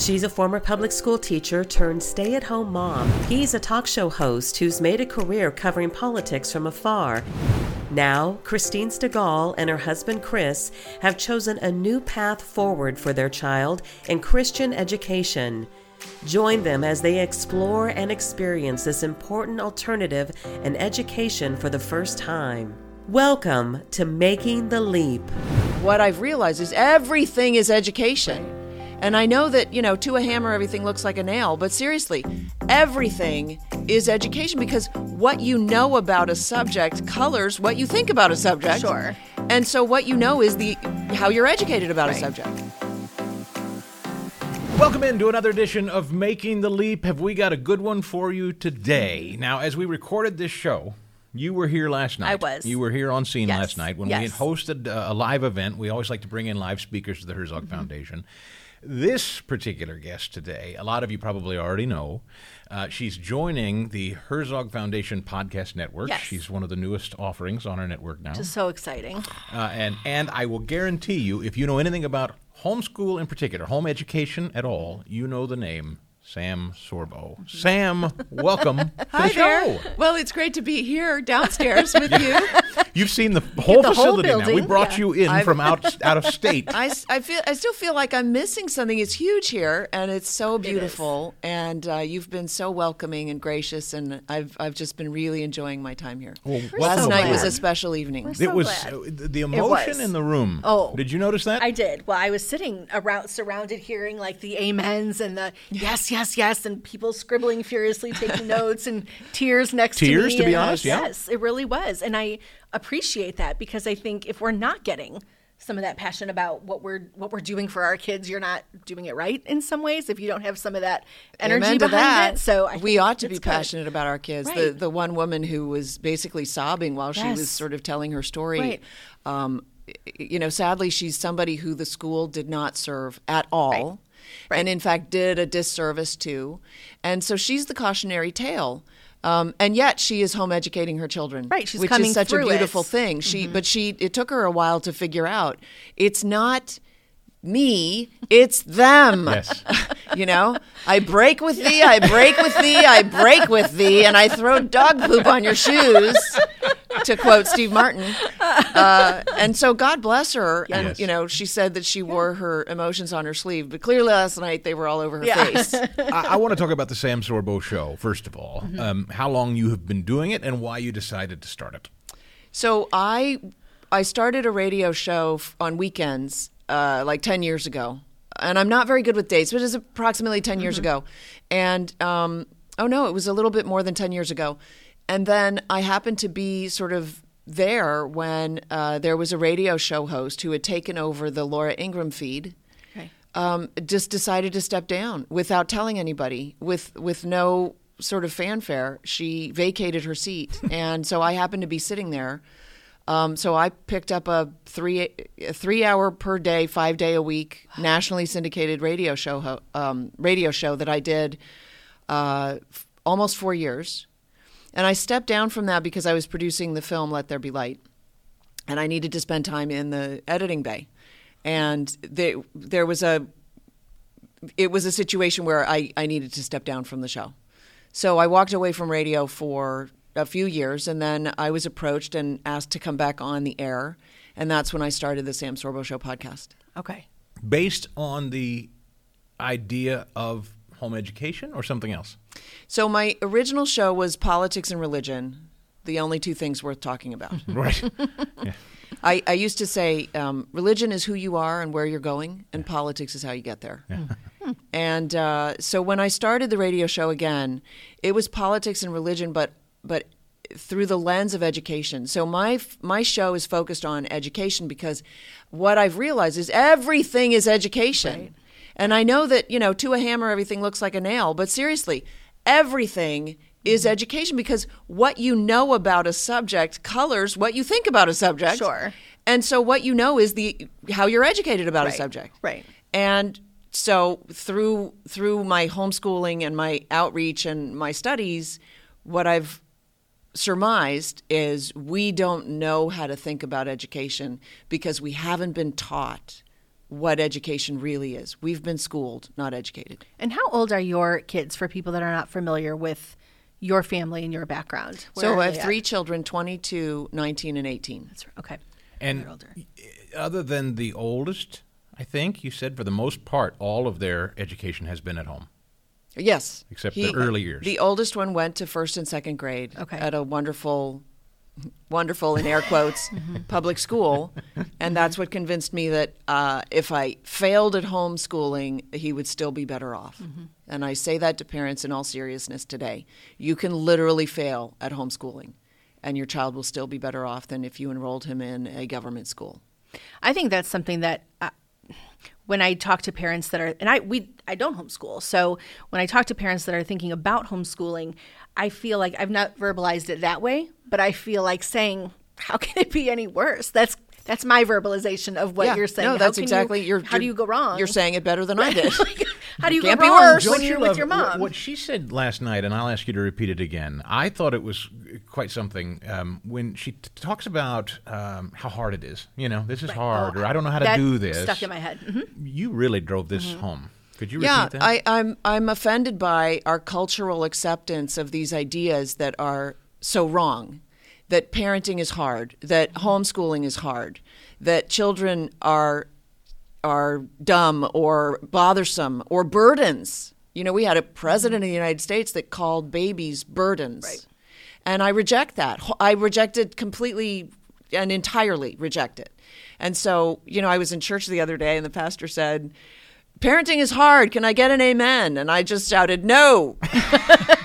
She's a former public school teacher turned stay at home mom. He's a talk show host who's made a career covering politics from afar. Now, Christine Stigall and her husband Chris have chosen a new path forward for their child in Christian education. Join them as they explore and experience this important alternative in education for the first time. Welcome to Making the Leap. What I've realized is everything is education. And I know that, you know, to a hammer, everything looks like a nail, but seriously, everything is education because what you know about a subject colors what you think about a subject. Sure. And so what you know is the how you're educated about Right. a subject. Welcome into another edition of Making the Leap. Have we got a good one for you today? Now, as we recorded this show, you were here last night. I was. You were here on scene Yes. last night when we had hosted uh, a live event. We always like to bring in live speakers to the Herzog Mm-hmm. Foundation. This particular guest today, a lot of you probably already know. Uh, she's joining the Herzog Foundation podcast network. Yes. She's one of the newest offerings on our network now. Just so exciting. Uh, and and I will guarantee you, if you know anything about homeschool in particular, home education at all, you know the name Sam Sorbo. Sam, welcome to the show. Well, it's great to be here downstairs with you. You've seen the whole the whole facility now. We building, brought yeah. you in I've- from out out of state. I, s- I feel I still feel like I'm missing something. It's huge here, and it's so beautiful. And uh, you've been so welcoming and gracious, and I've I've just been really enjoying my time here. Well, Last so night was glad. a special evening. We're it so was glad. uh, the emotion was. in the room. Oh. did you notice that? I did. Well, I was sitting around, surrounded, hearing like the amens and the yes, yes, yes, yes, and people scribbling furiously, taking notes, and tears next Tears, to me. Tears, to be honest, yeah. Yes, it really was, and I appreciate that because I think if we're not getting some of that passion about what we're what we're doing for our kids, you're not doing it right in some ways. If you don't have some of that energy Amen to behind that. it, so I we ought to be good. passionate about our kids. The Right. the one woman who was basically sobbing while she was sort of telling her story. Right. Um, you know, sadly, she's somebody who the school did not serve at all, and in fact did a disservice to, and so she's the cautionary tale. Um, and yet she is home educating her children, Right, she's which coming is such a through it. Mm-hmm. beautiful thing. She, but she, it took her a while to figure out it's not me, it's them. Yes. you know, I break with thee, I break with thee, I break with thee, and I throw dog poop on your shoes, to quote Steve Martin. Uh, and so God bless her. And, Yes. you know, she said that she wore her emotions on her sleeve, but clearly last night they were all over her Yeah. face. I, I want to talk about the Sam Sorbo show first of all. Mm-hmm. Um, how long you have been doing it and why you decided to start it. So I I started a radio show on weekends uh, like ten years ago, and I'm not very good with dates, but it's approximately 10 years ago. And um, oh no, it was a little bit more than ten years ago. And then I happened to be sort of there when uh, there was a radio show host who had taken over the Laura Ingraham feed Okay. um, just decided to step down without telling anybody, with with no sort of fanfare. She vacated her seat, and so I happened to be sitting there. Um, so I picked up a three a three hour per day, five day a week, nationally syndicated radio show ho- um, radio show that I did uh, f- almost four years, and I stepped down from that because I was producing the film Let There Be Light and I needed to spend time in the editing bay. And there, there was a, it was a situation where I, I needed to step down from the show. So I walked away from radio for a few years, and then I was approached and asked to come back on the air, and that's when I started the Sam Sorbo Show podcast. Okay. Based on the idea of home education or something else? So my original show was politics and religion, the only two things worth talking about. Right. yeah. I, I used to say um, religion is who you are and where you're going, and politics is how you get there. And uh, so when I started the radio show again, it was politics and religion, but but through the lens of education. So my my show is focused on education because what I've realized is everything is education. And I know that, you know, to a hammer everything looks like a nail, but seriously, everything is mm-hmm. education because what you know about a subject colors what you think about a subject. Sure. And so what you know is the how you're educated about a subject. right. And so through through my homeschooling and my outreach and my studies, what I've surmised is we don't know how to think about education because we haven't been taught what education really is. We've been schooled, not educated. And how old are your kids for people that are not familiar with your family and your background? Where so I have they at? three children 22, 19, and 18. That's right. Okay. And older. other than the oldest, I think you said for the most part, all of their education has been at home. Yes. Except the early years. The oldest one went to first and second grade Okay. at a wonderful, wonderful, in air quotes, public school. And that's what convinced me that uh, if I failed at homeschooling, he would still be better off. And I say that to parents in all seriousness today. You can literally fail at homeschooling, and your child will still be better off than if you enrolled him in a government school. I think that's something that uh, when I talk to parents that are, and I we I don't homeschool, so when I talk to parents that are thinking about homeschooling, I feel like I've not verbalized it that way, but I feel like saying, "How can it be any worse?" That's that's my verbalization of what Yeah, you're saying. No, How that's can you- exactly. you're, how do you go wrong? You're saying it better than I did. Like, how do you Can't go be wrong worse. when you're with your what- mom? What, she said last night, and I'll ask you to repeat it again. I thought it was quite something um, when she t- talks about um, how hard it is. You know, this is hard, Oh, or I don't know how to do this. Stuck in my head. Mhm. You really drove this home. Could you yeah, repeat that? I, I'm I'm offended by our cultural acceptance of these ideas that are so wrong. That parenting is hard. That homeschooling is hard. That children are are dumb or bothersome or burdens. You know, we had a president of the United States that called babies burdens. Right. And I reject that. I reject it completely and entirely reject it. And so, you know, I was in church the other day and the pastor said, Parenting is hard. Can I get an amen? And I just shouted, No.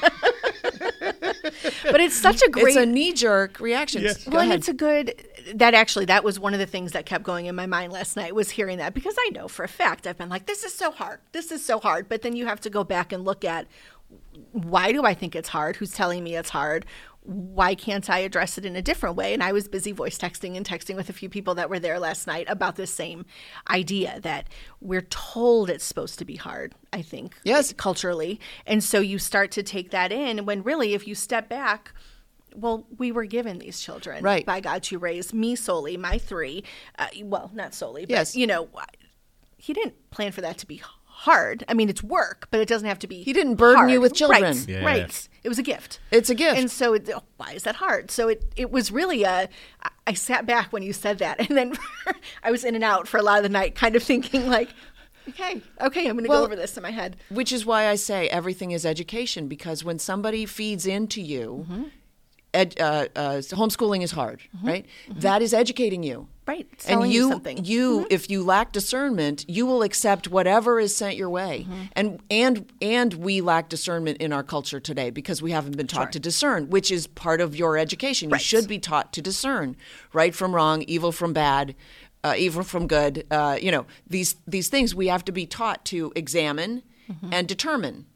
But it's such a great It's a knee jerk reaction. Go well, and ahead. it's a good. That actually, that was one of the things that kept going in my mind last night was hearing that because I know for a fact I've been like, this is so hard, this is so hard. But then you have to go back and look at why do I think it's hard? Who's telling me it's hard? Why can't I address it in a different way? And I was busy voice texting and texting with a few people that were there last night about this same idea that we're told it's supposed to be hard, I think. Yes. Culturally. And so you start to take that in when really, if you step back, well, we were given these children Right. by God to raise me solely, my three. Uh, well, not solely, but Yes. you know, He didn't plan for that to be hard. I mean, it's work, but it doesn't have to be. He didn't burden you with children. Right. Yeah. Right. It was a gift. It's a gift. And so, it, oh, why is that hard? So it it was really a. I- I sat back when you said that, and then I was in and out for a lot of the night, kind of thinking like, okay, okay, I'm going to Well, go over this in my head. Which is why I say everything is education because when somebody feeds into you, Mm-hmm. ed, uh, uh, homeschooling is hard, right? That is educating you. Right. Mm-hmm. Selling and you you. Mm-hmm. if you lack discernment, you will accept whatever is sent your way. Mm-hmm. And and and we lack discernment in our culture today because we haven't been taught to discern, which is part of your education. You should be taught to discern right from wrong, evil from bad, uh, evil from good. Uh, you know these these things we have to be taught to examine Mm-hmm. and determine.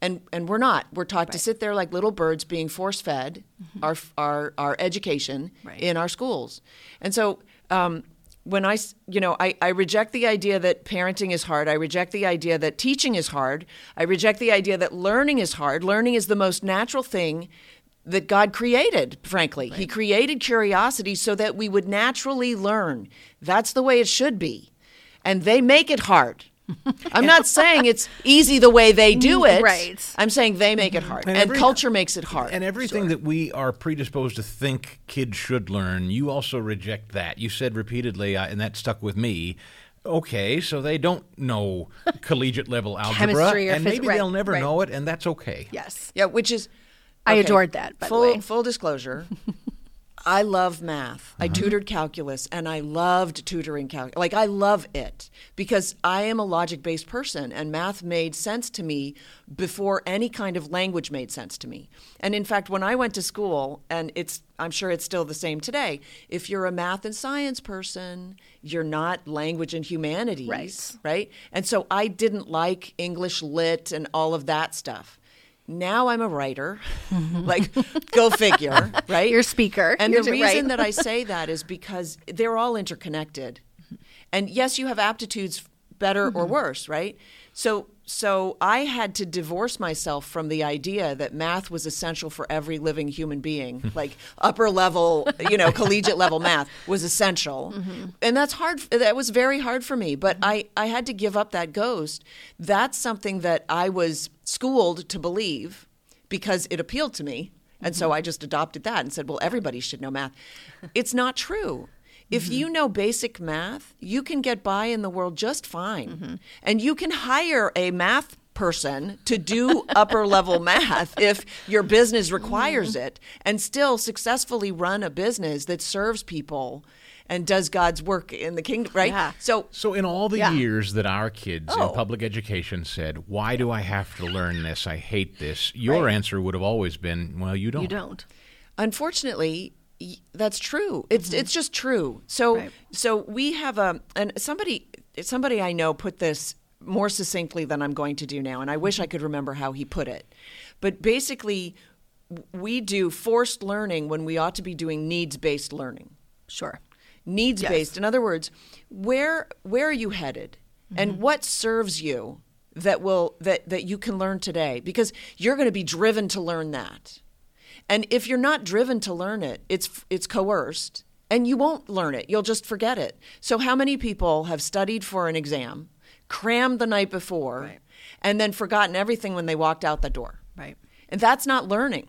And, and we're not. We're taught to sit there like little birds being force fed our, our, our education Mm-hmm. Right. in our schools. And so um, when I, you know, I, I reject the idea that parenting is hard. I reject the idea that teaching is hard. I reject the idea that learning is hard. Learning is the most natural thing that God created, frankly. He created curiosity so that we would naturally learn. That's the way it should be. And they make it hard. I'm not saying it's easy the way they do it. Right. I'm saying they make it hard. And, every- culture makes it hard. And everything that we are predisposed to think kids should learn, you also reject that. You said repeatedly, uh, and that stuck with me. Okay, so they don't know collegiate level algebra, or and phys- maybe right, they'll never right. know it, and that's okay. Yes. Yeah, which is. I adored that, by the full, way. Full disclosure. I love math. I mm-hmm. tutored calculus and I loved tutoring calculus. Like, I love it because I am a logic based person and math made sense to me before any kind of language made sense to me. And in fact, when I went to school, and it's, I'm sure it's still the same today, if you're a math and science person, you're not language and humanities. Right. Right? And so I didn't like English lit and all of that stuff. Now I'm a writer. Mm-hmm. like, go figure, right? You're a speaker. And You're the reason that I say that is because they're all interconnected. Mm-hmm. And yes, you have aptitudes better or mm-hmm. worse, right? So so I had to divorce myself from the idea that math was essential for every living human being. like upper level, you know, collegiate level math was essential. Mm-hmm. And that's hard that was very hard for me, but I I had to give up that ghost. That's something that I was schooled to believe because it appealed to me. And so mm-hmm. I just adopted that and said, well, everybody should know math. It's not true. If mm-hmm. you know basic math, you can get by in the world just fine. Mm-hmm. And you can hire a math person to do upper level math if your business requires mm-hmm. it and still successfully run a business that serves people and does God's work in the kingdom, right? Yeah. So So, in all the Yeah. years that our kids Oh. in public education said, Why do I have to learn this? I hate this. Your answer would have always been, Well, you don't. You don't. unfortunately y- that's true. It's it's just true. So Mm-hmm. Right. so we have a and somebody somebody i know put this more succinctly than i'm going to do now and i wish i could remember how he put it. But basically we do forced learning when we ought to be doing needs based learning. Sure. needs based in other words where where are you headed? And what serves you that will that that you can learn today? Because you're going to be driven to learn that and if you're not driven to learn it it's it's coerced and you won't learn it you'll just forget it so how many people have studied for an exam crammed the night before Right. and then forgotten everything when they walked out the door Right. and that's not learning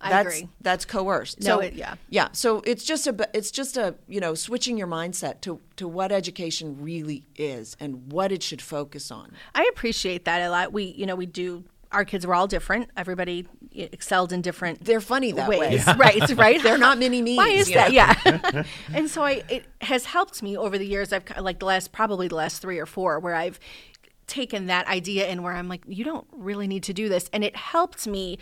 I that's agree. that's coerced. No, so it- yeah. yeah. So it's just a it's just a you know switching your mindset to to what education really is and what it should focus on. I appreciate that a lot. We, you know, we do. Our kids were all different. Everybody excelled in different. They're funny that way. ways, right? Right. They're not mini me's. Why is you that? Yeah. and so I, it has helped me over the years. I've like the last probably the last three or four where I've taken that idea and where I'm like, you don't really need to do this, and it helped me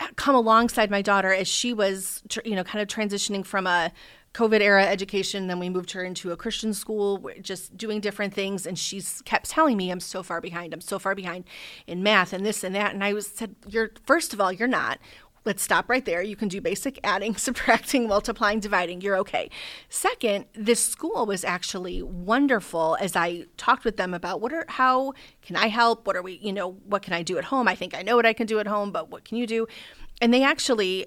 uh, come alongside my daughter as she was, tr- you know, kind of transitioning from a COVID era education. Then we moved her into a Christian school, just doing different things. And she's kept telling me, I'm so far behind. I'm so far behind in math and this and that. And I was said, You're, first of all, you're not. Let's stop right there. You can do basic adding, subtracting, multiplying, dividing. You're okay. Second, this school was actually wonderful as I talked with them about what are how can I help? What are we, you know, what can I do at home? I think I know what I can do at home, but what can you do? And they actually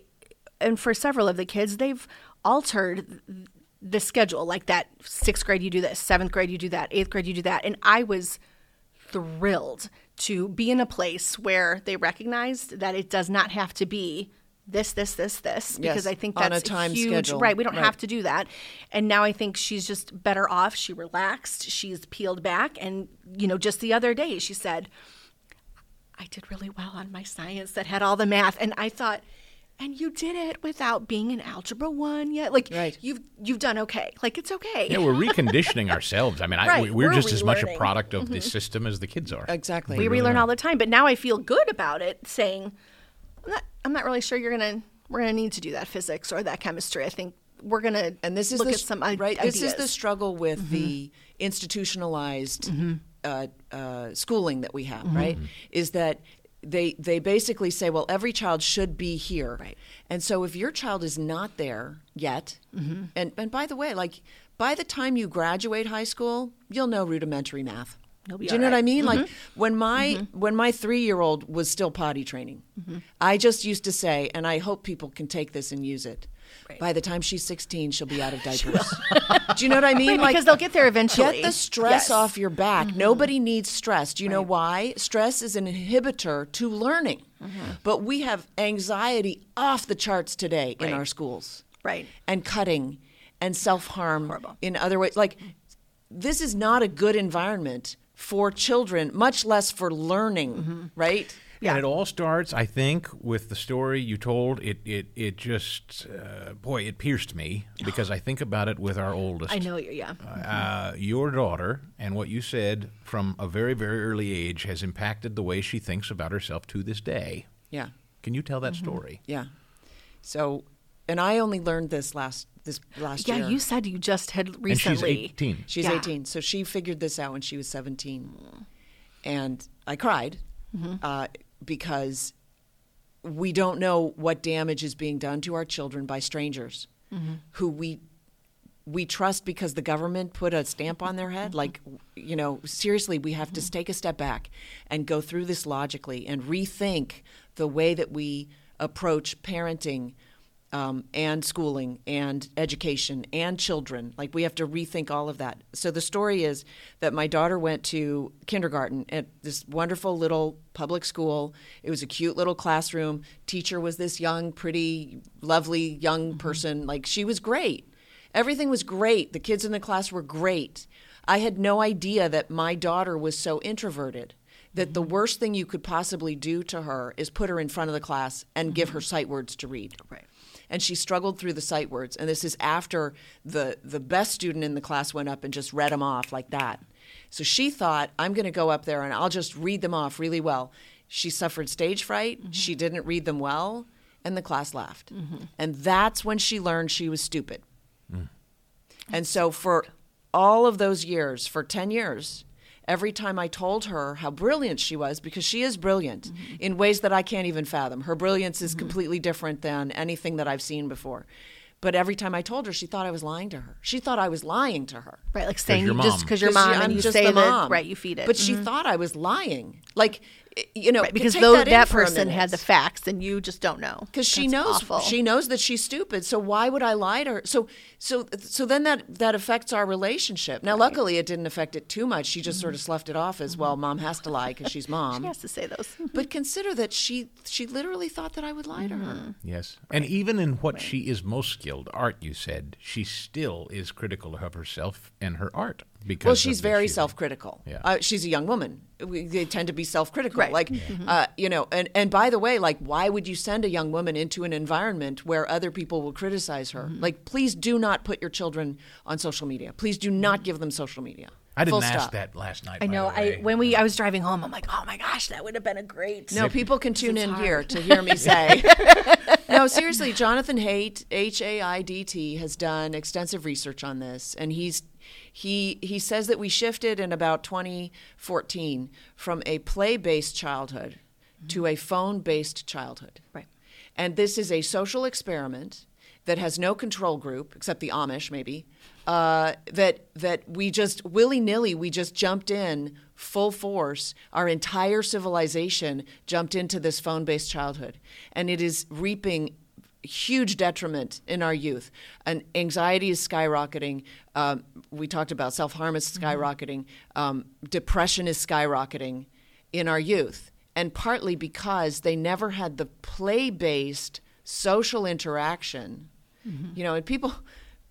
and for several of the kids, they've altered the schedule. Like that sixth grade, you do this, seventh grade, you do that, eighth grade, you do that. And I was thrilled to be in a place where they recognized that it does not have to be this, this, this, this, because Yes, I think on a that's time huge. schedule. Right. We don't Right. have to do that. And now I think she's just better off. She relaxed. She's peeled back. And, you know, just the other day, she said, I did really well on my science that had all the math. And I thought, and you did it without being in algebra one yet. Like Right. you've you've done okay. Like it's okay. Yeah, we're reconditioning ourselves. I mean, I, Right, we- we're, we're just as much a product of the system as the kids are. Exactly. we relearn all the time. But now I feel good about it, saying, I'm not I'm not really sure you're gonna we're gonna need to do that physics or that chemistry. I think we're gonna and this is look the, at some i- right. ideas. This is the struggle with the institutionalized uh, uh, schooling that we have. Right, is that they they basically say, well, every child should be here. Right. And so if your child is not there yet, mm-hmm. and and by the way, like by the time you graduate high school, you'll know rudimentary math. Do you know all what I right. mean? Like mm-hmm. when my mm-hmm. when my three year old was still potty training, I just used to say, and I hope people can take this and use it. Right. By the time she's sixteen, she'll be out of diapers. Do you know what I mean? Right, because they'll get there eventually. Get the stress Yes. off your back. Mm-hmm. Nobody needs stress. Do you know why? Stress is an inhibitor to learning. Mm-hmm. But we have anxiety off the charts today in our schools. Right. And cutting and self harm in other ways. Like, this is not a good environment for children, much less for learning, mm-hmm. right? And it all starts, I think, with the story you told. It it it just, uh, boy, it pierced me because I think about it with our oldest. I know you yeah. Uh, your daughter and what you said from a very very early age has impacted the way she thinks about herself to this day. Yeah. Can you tell that story? Yeah. So, and I only learned this last this last Yeah, year. you said you just had And recently. she's 18. She's Yeah. 18. So she figured this out when she was 17. And I cried uh, because we don't know what damage is being done to our children by strangers mm-hmm. who we we trust because the government put a stamp on their head. Like, you know, seriously, we have to mm-hmm. take a step back and go through this logically and rethink the way that we approach parenting um, and schooling and education and children. Like we have to rethink all of that. So the story is that my daughter went to kindergarten at this wonderful little public school. It was a cute little classroom. Teacher was this young, pretty, lovely young mm-hmm. person. Like she was great. Everything was great. The kids in the class were great. I had no idea that my daughter was so introverted that the mm-hmm. worst thing you could possibly do to her is put her in front of the class and give her mm-hmm. sight words to read. Right. And she struggled through the sight words. And this is after the, the best student in the class went up and just read them off like that. So she thought, I'm going to go up there and I'll just read them off really well. She suffered stage fright. Mm-hmm. She didn't read them well. And the class laughed. Mm-hmm. And that's when she learned she was stupid. Mm. And so for all of those years, for 10 years, every time I told her how brilliant she was, because she is brilliant in ways that I can't even fathom. Her brilliance is completely different than anything that I've seen before. But every time I told her, she thought I was lying to her. She thought I was lying to her. Right, like saying your you just mom. because your 'Cause mom she- and I'm you just say the that mom. right, you feed it. But she Mhm. thought I was lying. Like, you know, Right, because though that, that, in for a person had the facts and you just don't know. because she knows awful. she knows that she's stupid. So why would I lie to her? So so so then that that affects our relationship. Now, luckily, it didn't affect it too much. She just sort of mm-hmm. sloughed it off as well. Mm-hmm. Mom has to lie because she's mom. She has to say those. But consider that she she literally thought that I would lie to her. Mm-hmm. Yes. And even in what she is most skilled, art, you said, she still is critical of herself and her art. Because Well, she's very sheer- self-critical. Yeah. Uh, she's a young woman. We, they tend to be self-critical. Right. Like, uh, you know, and and by the way, like, why would you send a young woman into an environment where other people will criticize her? Like, please do not put your children on social media. Please do not give them social media. I didn't Full ask stop. that last night. I by know. the I when we I was driving home, I'm like, oh my gosh, that would have been a great. No, people can tune in hard. here to hear me say. no, seriously, Jonathan Haidt, H A I D T, has done extensive research on this, and he's he he says that we shifted in about 2014 from a play-based childhood to a phone-based childhood. Right. And this is a social experiment that has no control group except the Amish, maybe. Uh, that that we just willy nilly we just jumped in full force. Our entire civilization jumped into this phone based childhood, and it is reaping huge detriment in our youth. And anxiety is skyrocketing. Um, we talked about self harm is skyrocketing. Um, depression is skyrocketing in our youth, and partly because they never had the play based social interaction. You know, and people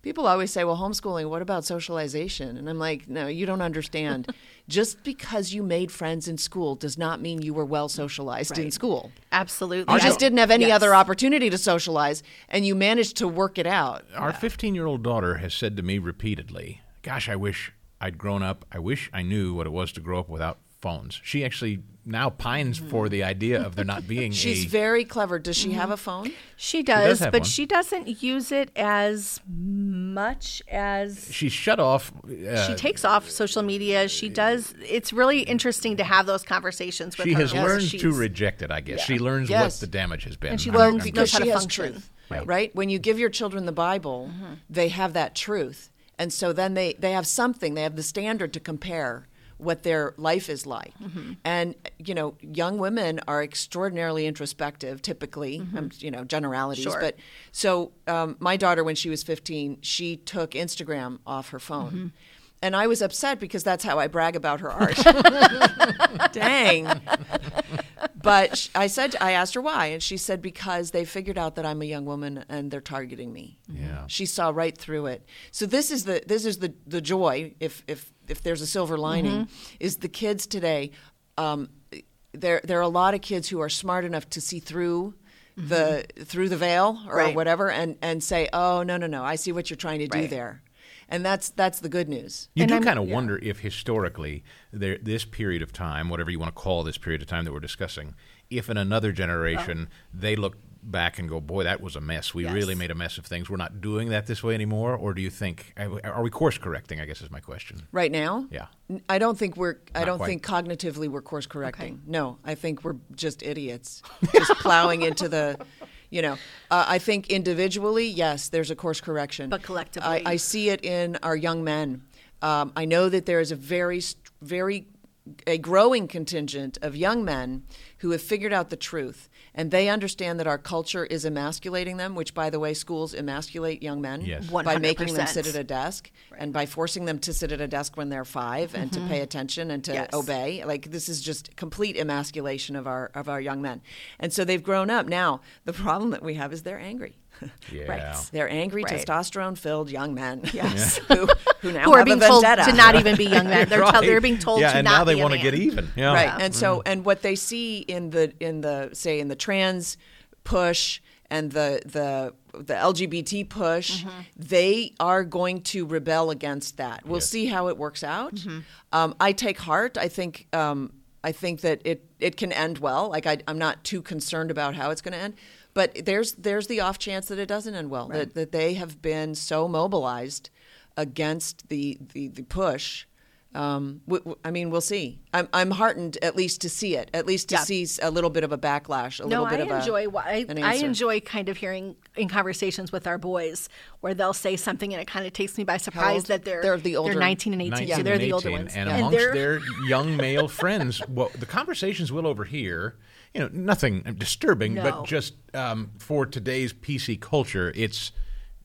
people always say, "Well, homeschooling, what about socialization?" And I'm like, "No, you don't understand. Just because you made friends in school does not mean you were well socialized in school. Absolutely. You just didn't have any yes. other opportunity to socialize, and you managed to work it out." Our 15 year old daughter has said to me repeatedly, Gosh, I wish I'd grown up. I wish I knew what it was to grow up without phones. She actually now pines hmm. for the idea of there not being She's a. very clever. Does she have a mm-hmm. phone? She does does, have but one. she doesn't use it as much as She's shut off. Uh, she takes off social media. She does. It's really interesting to have those conversations with her. she her. has because learned to reject it, I guess. She learns Yes. what the damage has been. And she I'm- learns I'm knows because how she to has function. truth, Right. right. When you give your children the Bible, mm-hmm. they have that truth, and so then they they have something. They have the standard to compare what their life is like. And you know, young women are extraordinarily introspective. Typically, um, you know, generalities, Sure. but so um, my daughter, when she was fifteen, she took Instagram off her phone. And I was upset because that's how I brag about her art. Dang. But I said, I asked her why, and she said because they figured out that I'm a young woman and they're targeting me. Yeah. She saw right through it. So this is the this is the the joy, if if if there's a silver lining, is the kids today. Um, there there are a lot of kids who are smart enough to see through. The through the veil or Right. whatever, and and say, oh no no no, I see what you're trying to do Right. there, and that's that's the good news. You And do I'm- kind of wonder if historically, there, this period of time, whatever you want to call this period of time that we're discussing, if in another generation they look back and go, "Boy, that was a mess. We Yes. really made a mess of things. We're not doing that this way anymore." Or do you think are we course correcting? I guess is my question. Right now, Yeah. I don't think we're. I don't quite. think cognitively we're course correcting. No, I think we're just idiots, just plowing into the. You know, uh, I think individually, yes, there's a course correction. But collectively- I, I see it in our young men. Um, I know that there is a very, very, a growing contingent of young men who have figured out the truth, and they understand that our culture is emasculating them. Which, by the way, schools emasculate young men Yes. by making them sit at a desk and by forcing them to sit at a desk when they're 5 and to pay attention and to Mm-hmm. Yes. obey. Like this is just complete emasculation of our of our young men, and so they've grown up. Now the problem that we have is they're angry. Yeah. Right. They're angry, Right. testosterone-filled young men. Yes. who, who now Who are have being a told to not even be young men. They're, tell, Right. they're being told yeah, to and not now they be a want to get even. Yeah. right and so and what they see in the in the say in the trans push and the the the lgbt push they are going to rebel against that we'll Yes. see how it works out um, i take heart i think um, i think that it it can end well like I, i'm not too concerned about how it's going to end but there's there's the off chance that it doesn't end well that, that they have been so mobilized against the the, the push um, w- w- I mean, we'll see. I'm, I'm heartened at least to see it, at least to Yeah. see a little bit of a backlash, a No, little bit I of a, enjoy. wh- I, an I enjoy kind of hearing in conversations with our boys where they'll say something and it kind of takes me by surprise that they're They're the older- they're 19 and 18, 19 so they're and the older ones. And Yeah. amongst they're- their young male friends, well, the conversations we'll overhear, you know, nothing disturbing, No. but just um, for today's PC culture, it's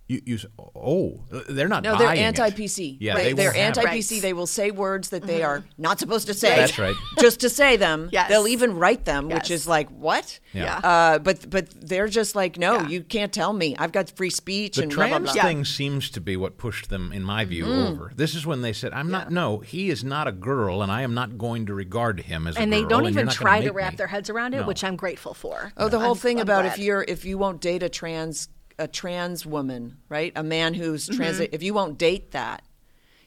you. you oh, they're not. No, they're anti-PC. Yeah, Right, they they're won't have it. anti-PC. Right. They will say words that they are not supposed to say. That's right. Just to say them. Yes. They'll even write them, which is like what? Yeah. Yeah. Uh, but but they're just like, no, Yeah. you can't tell me. I've got free speech The and blah trans blah blah. thing seems to be what pushed them, in my view, over. This is when they said, "I'm not. No, he is not a girl, and I am not going to regard him as a and they don't you're even try to wrap me." their heads around it, No. which I'm grateful for. Oh, the whole I'm- thing I'm about glad. if you're if you won't date a trans a trans woman, right? A man who's trans. Mm-hmm. If you won't date that,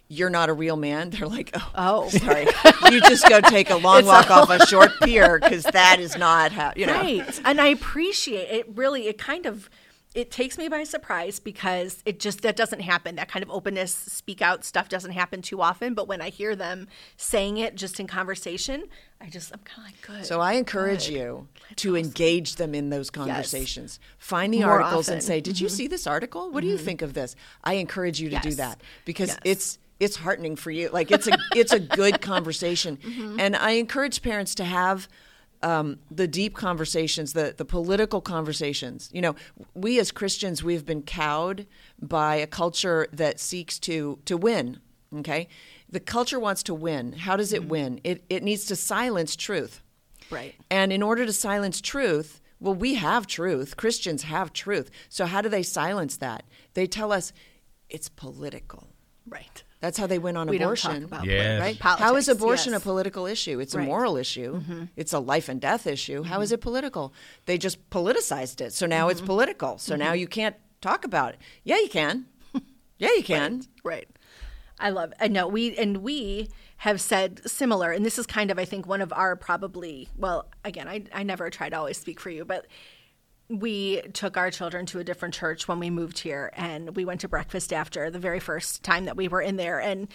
you're not a real man. They're like, oh, Oh. sorry, you just go take a long walk off a short pier because that is not how you know. Right. And I appreciate it really it kind of it takes me by surprise because it just that doesn't happen. That kind of openness, speak out stuff doesn't happen too often. But when I hear them saying it just in conversation, I just I'm kinda like good. So I encourage good. you to engage them in those conversations. Find the More articles and say, "Did you mm-hmm. see this article? What do you mm-hmm. think of this?" I encourage you to do that because Yes. it's it's heartening for you. Like it's a it's a good conversation, mm-hmm. and I encourage parents to have. Um, the deep conversations, the, the political conversations. You know, we as Christians, we've been cowed by a culture that seeks to to win. Okay, the culture wants to win. How does it win? It it needs to silence truth. Right. And in order to silence truth, well, we have truth. Christians have truth. So how do they silence that? They tell us it's political. Right. That's how they went on We don't abortion. talk about Yes. Right? politics. how is abortion yes. a political issue? It's a Right. Mm-hmm. moral issue. It's a life and death issue. How is it political? They just politicized it. So now Mm-hmm. it's political. So now you can't talk about it. Yeah, you can. Yeah, you can. Right. I love. I know we and we have said similar, and this is kind of I think one of our probably. Well, again, I I never try to always speak for you, but we took our children to a different church when we moved here, and we went to breakfast after the very first time that we were in there, and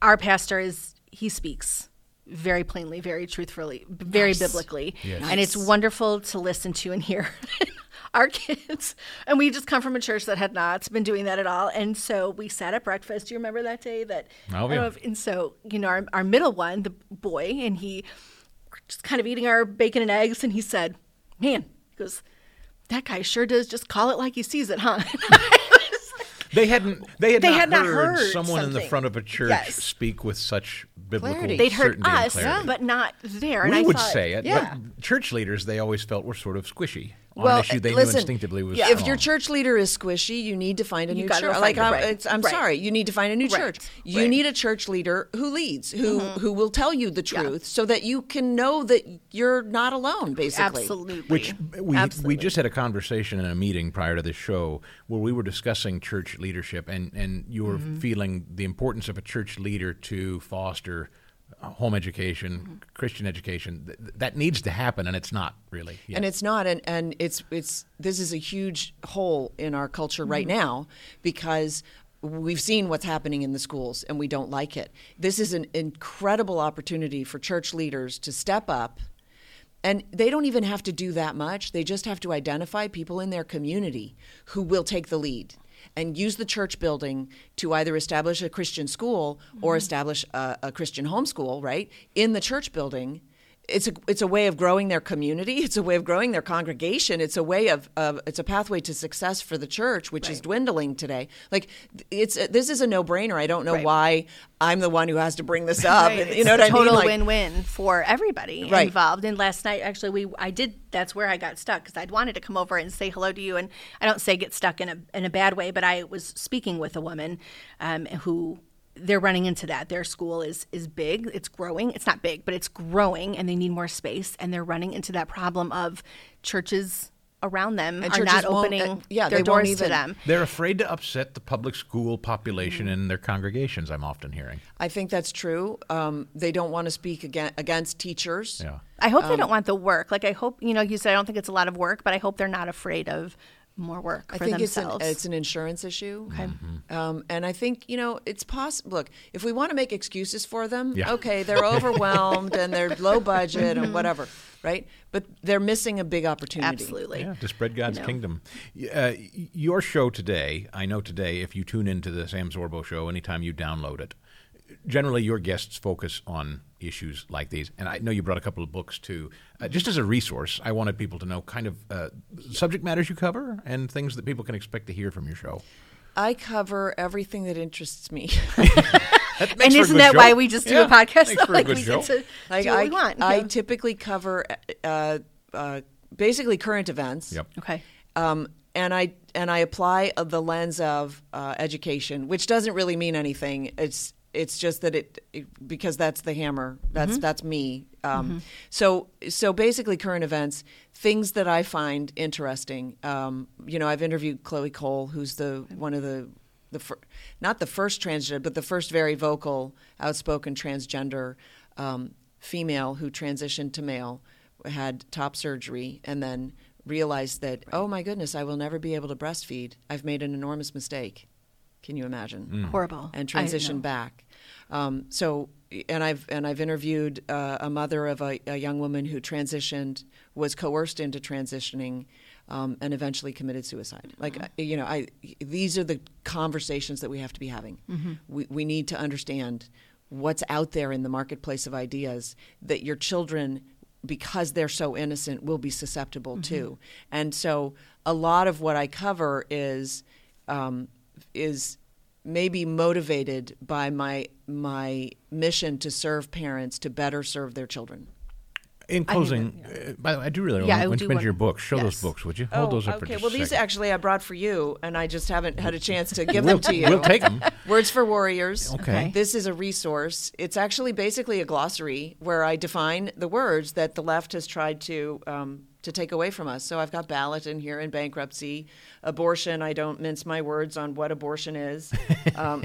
our pastor is he speaks very plainly, very truthfully, very biblically, and it's wonderful to listen to and hear. Our kids, and we just come from a church that had not been doing that at all, and so we sat at breakfast. Do you remember that day? That Oh, yeah. if- and so you know our, our middle one, the boy, and he just kind of eating our bacon and eggs, and he said, "Man," he goes, "That guy sure does just call it like he sees it, huh?" They hadn't. They had, They not, had not heard, heard someone in the front of a church Yes. speak with such biblical Clarity. They'd heard us, clarity. but not there. we and I would thought, say it, Yeah. but church leaders they always felt were sort of squishy on well, an issue they listen, knew instinctively was if your church leader is squishy, you need to find a You new church. Like it, I'm, right. it's, I'm Right. sorry, you need to find a new Right. church. You Right. Mm-hmm. need a church leader who leads, who who will tell you the truth, so that you can know that you're not alone. Basically, absolutely. Which we Absolutely. we just had a conversation in a meeting prior to this show where we were discussing church leadership and and you were Mm-hmm. feeling the importance of a church leader to foster home education, Mm-hmm. Christian education. Th- that needs to happen, and it's not really. yet. and it's not and, and it's it's this is a huge hole in our culture right Mm-hmm. now because we've seen what's happening in the schools and we don't like it this is an incredible opportunity for church leaders to step up And they don't even have to do that much. They just have to identify people in their community who will take the lead and use the church building to either establish a Christian school or mm-hmm. establish a, a Christian homeschool, right, in the church building. It's a it's a way of growing their community. It's a way of growing their congregation. It's a way of, of it's a pathway to success for the church, which is dwindling today. Like it's this is a no brainer. I don't know Right. why I'm the one who has to bring this up. Right. And, you know It's what a I mean? total Like, win-win for everybody Right. involved. And last night, actually, we I did. That's where I got stuck because I'd wanted to come over and say hello to you. And I don't say get stuck in a in a bad way, but I was speaking with a woman um, who they're running into that. Their school is is big. It's growing. It's not big, but it's growing, and they need more space. And they're running into that problem of churches around them And are not opening uh, yeah, their they won't doors to them. They're afraid to upset the public school population in their congregations. I'm often hearing. I think that's true. Um, they don't want to speak against, against teachers. Yeah. I hope Um, they don't want the work. Like I hope you know, you said I don't think it's a lot of work, but I hope they're not afraid of more work I for think it's an, it's an insurance issue. Okay. Um, and I think, you know, it's possible. Look, if we want to make excuses for them, Yeah. okay, they're overwhelmed and they're low budget Mm-hmm. and whatever, right? But they're missing a big opportunity. Absolutely. Yeah, to spread God's know. kingdom. Uh, your show today, I know today, if you tune into the Sam Sorbo show anytime you download it, generally your guests focus on issues like these. And I know you brought a couple of books too. Uh, just as a resource, I wanted people to know kind of uh, subject matters you cover and things that people can expect to hear from your show. I cover everything that interests me. That and isn't that show. why we just do Yeah, a podcast? makes for a like good we show. get to like do what I, we want. I Yeah. typically cover uh, uh, basically current events. Yep. okay. um, and I and I apply uh, the lens of uh, education, which doesn't really mean anything. It's it's just that it, it- because that's the hammer. That's that's me. Um, So so basically, current events, things that I find interesting. Um, you know, I've interviewed Chloe Cole, who's the one of the the fir- not the first transgender, but the first very vocal, outspoken transgender um, female who transitioned to male, had top surgery, and then realized that oh my goodness, I will never be able to breastfeed. I've made an enormous mistake. Can you imagine? Horrible. And I know. transitioned back. Um, so, and I've and I've interviewed uh, a mother of a, a young woman who transitioned, was coerced into transitioning, um, and eventually committed suicide. Like Uh-huh. uh, you know, I these are the conversations that we have to be having. Mm-hmm. We we need to understand what's out there in the marketplace of ideas that your children because they're so innocent will be susceptible Mm-hmm. to and so a lot of what i cover is um, is maybe motivated by my my mission to serve parents to better serve their children In closing, uh, by the way, I do really Yeah, I want would to do mention your books. Show those books, would you? Hold those up for Oh, okay well a these second. actually i brought for you and i just haven't had a chance to give we'll, them to you we'll take them. Words for Warriors. Okay. This is a resource. It's actually basically a glossary where I define the words that the left has tried to um, to take away from us. So I've got ballot in here and bankruptcy, abortion. I don't mince my words on what abortion is. Um,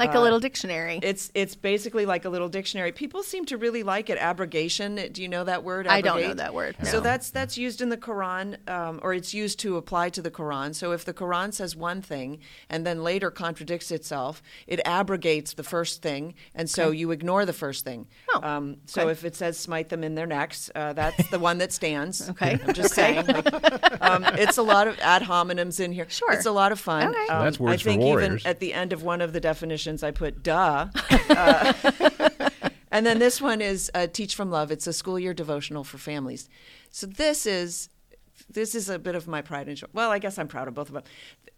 Like a little dictionary. it's it's basically like a little dictionary. People seem to really like it. Abrogation. Do you know that word? I don't know that word, So that's that's used in the Quran, um, or it's used to apply to the Quran. So if the Quran says one thing and then later contradicts itself, it abrogates the first thing, and so you ignore the first thing. Oh, Um, so okay. if it says smite them in their necks, uh, that's the one that stands. Okay. I'm just Okay. saying. Like, um, it's a lot of ad hominems in here. Sure. It's a lot of fun. Okay. Um, That's words I for think warriors. even at the end of one of the definitions, I put duh. Uh, and then this one is uh, Teach from Love. It's a school year devotional for families. So this is this is a bit of my pride and joy. Well, I guess I'm proud of both of them.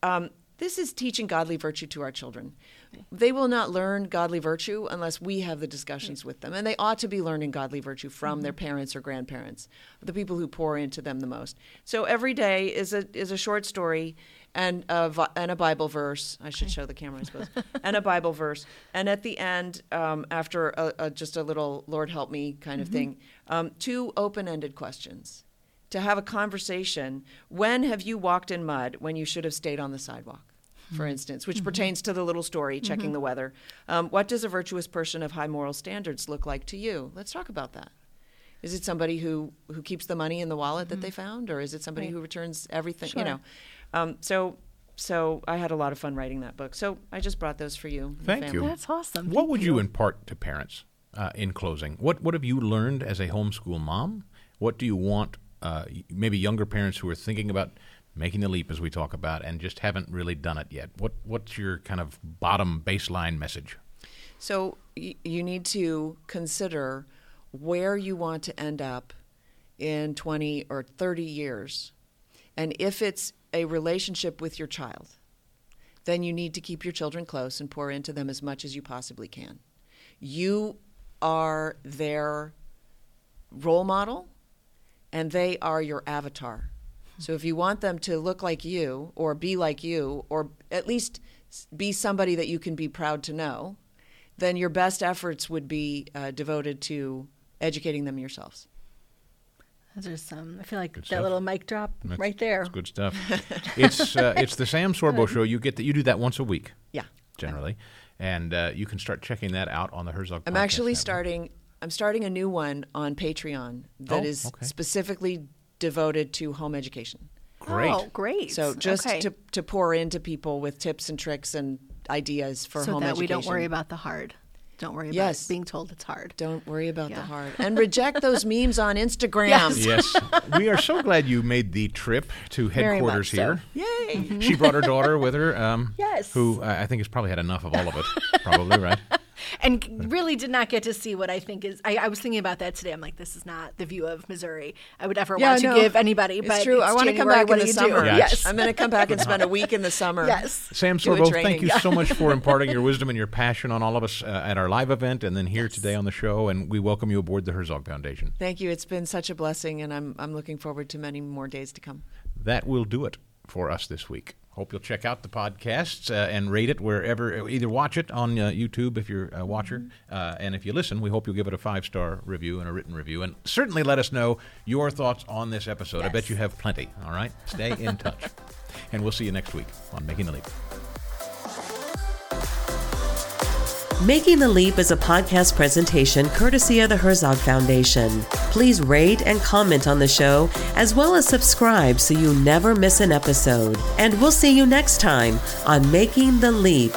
Um, this is teaching godly virtue to our children. They will not learn godly virtue unless we have the discussions with them, and they ought to be learning godly virtue from their parents or grandparents, the people who pour into them the most. So every day is a is a short story and a and a Bible verse. I should show the camera, I suppose, and a Bible verse. And at the end, um, after a, a, just a little Lord help me kind of thing, um, two open ended questions to have a conversation. When have you walked in mud when you should have stayed on the sidewalk? For instance, which pertains to the little story, checking the weather. Um, what does a virtuous person of high moral standards look like to you? Let's talk about that. Is it somebody who, who keeps the money in the wallet that they found, or is it somebody who returns everything? You know, um, so so I had a lot of fun writing that book. So I just brought those for you. Thank you. That's awesome. What Thank would you impart to parents uh, in closing? What what have you learned as a homeschool mom? What do you want uh, maybe younger parents who are thinking about making the leap as we talk about and just haven't really done it yet? What what's your kind of bottom baseline message? So y- you need to consider where you want to end up in 20 or 30 years. And if it's a relationship with your child, then you need to keep your children close and pour into them as much as you possibly can. You are their role model and they are your avatar. So if you want them to look like you or be like you or at least be somebody that you can be proud to know, then your best efforts would be uh, devoted to educating them yourselves. There's some. I feel like that stuff. little mic drop That's- right there. It's good stuff. it's uh, it's the Sam Sorbo show. You get that you do that once a week Yeah. generally, and uh, you can start checking that out on the Herzog. I'm Podcast actually Network. starting I'm starting a new one on Patreon that Oh, is okay. specifically devoted to home education. Great. Oh, great. So just Okay. to, to pour into people with tips and tricks and ideas for so home that education. we don't worry about the hard. Don't worry Yes. about being told it's hard. Don't worry about the hard. And reject those memes on Instagram. Yes. Yes, we are so glad you made the trip to Very headquarters much so. here. Yay. She brought her daughter with her. Um, Yes. Who uh, I think has probably had enough of all of it. Probably right. And really did not get to see what I think is. I, I was thinking about that today. I'm like, this is not the view of Missouri I would ever Yeah, want to give anybody. It's but true. I want to come back in the summer. Yes. Yes. I'm going to come back and spend a week in the summer. Yes. Sam Do Sorbo, thank you Yeah. so much for imparting your wisdom and your passion on all of us uh, at our live event and then here today on the show. And we welcome you aboard the Herzog Foundation. Thank you. It's been such a blessing, and I'm, I'm looking forward to many more days to come. That will do it for us this week. Hope you'll check out the podcasts uh, and rate it wherever. Either watch it on uh, YouTube if you're a watcher, uh, and if you listen, we hope you'll give it a five star review and a written review, and certainly let us know your thoughts on this episode. I bet you have plenty. All right, stay in touch, and we'll see you next week on Making the Leap. Making the Leap is a podcast presentation courtesy of the Herzog Foundation. Please rate and comment on the show, as well as subscribe so you never miss an episode. And we'll see you next time on Making the Leap.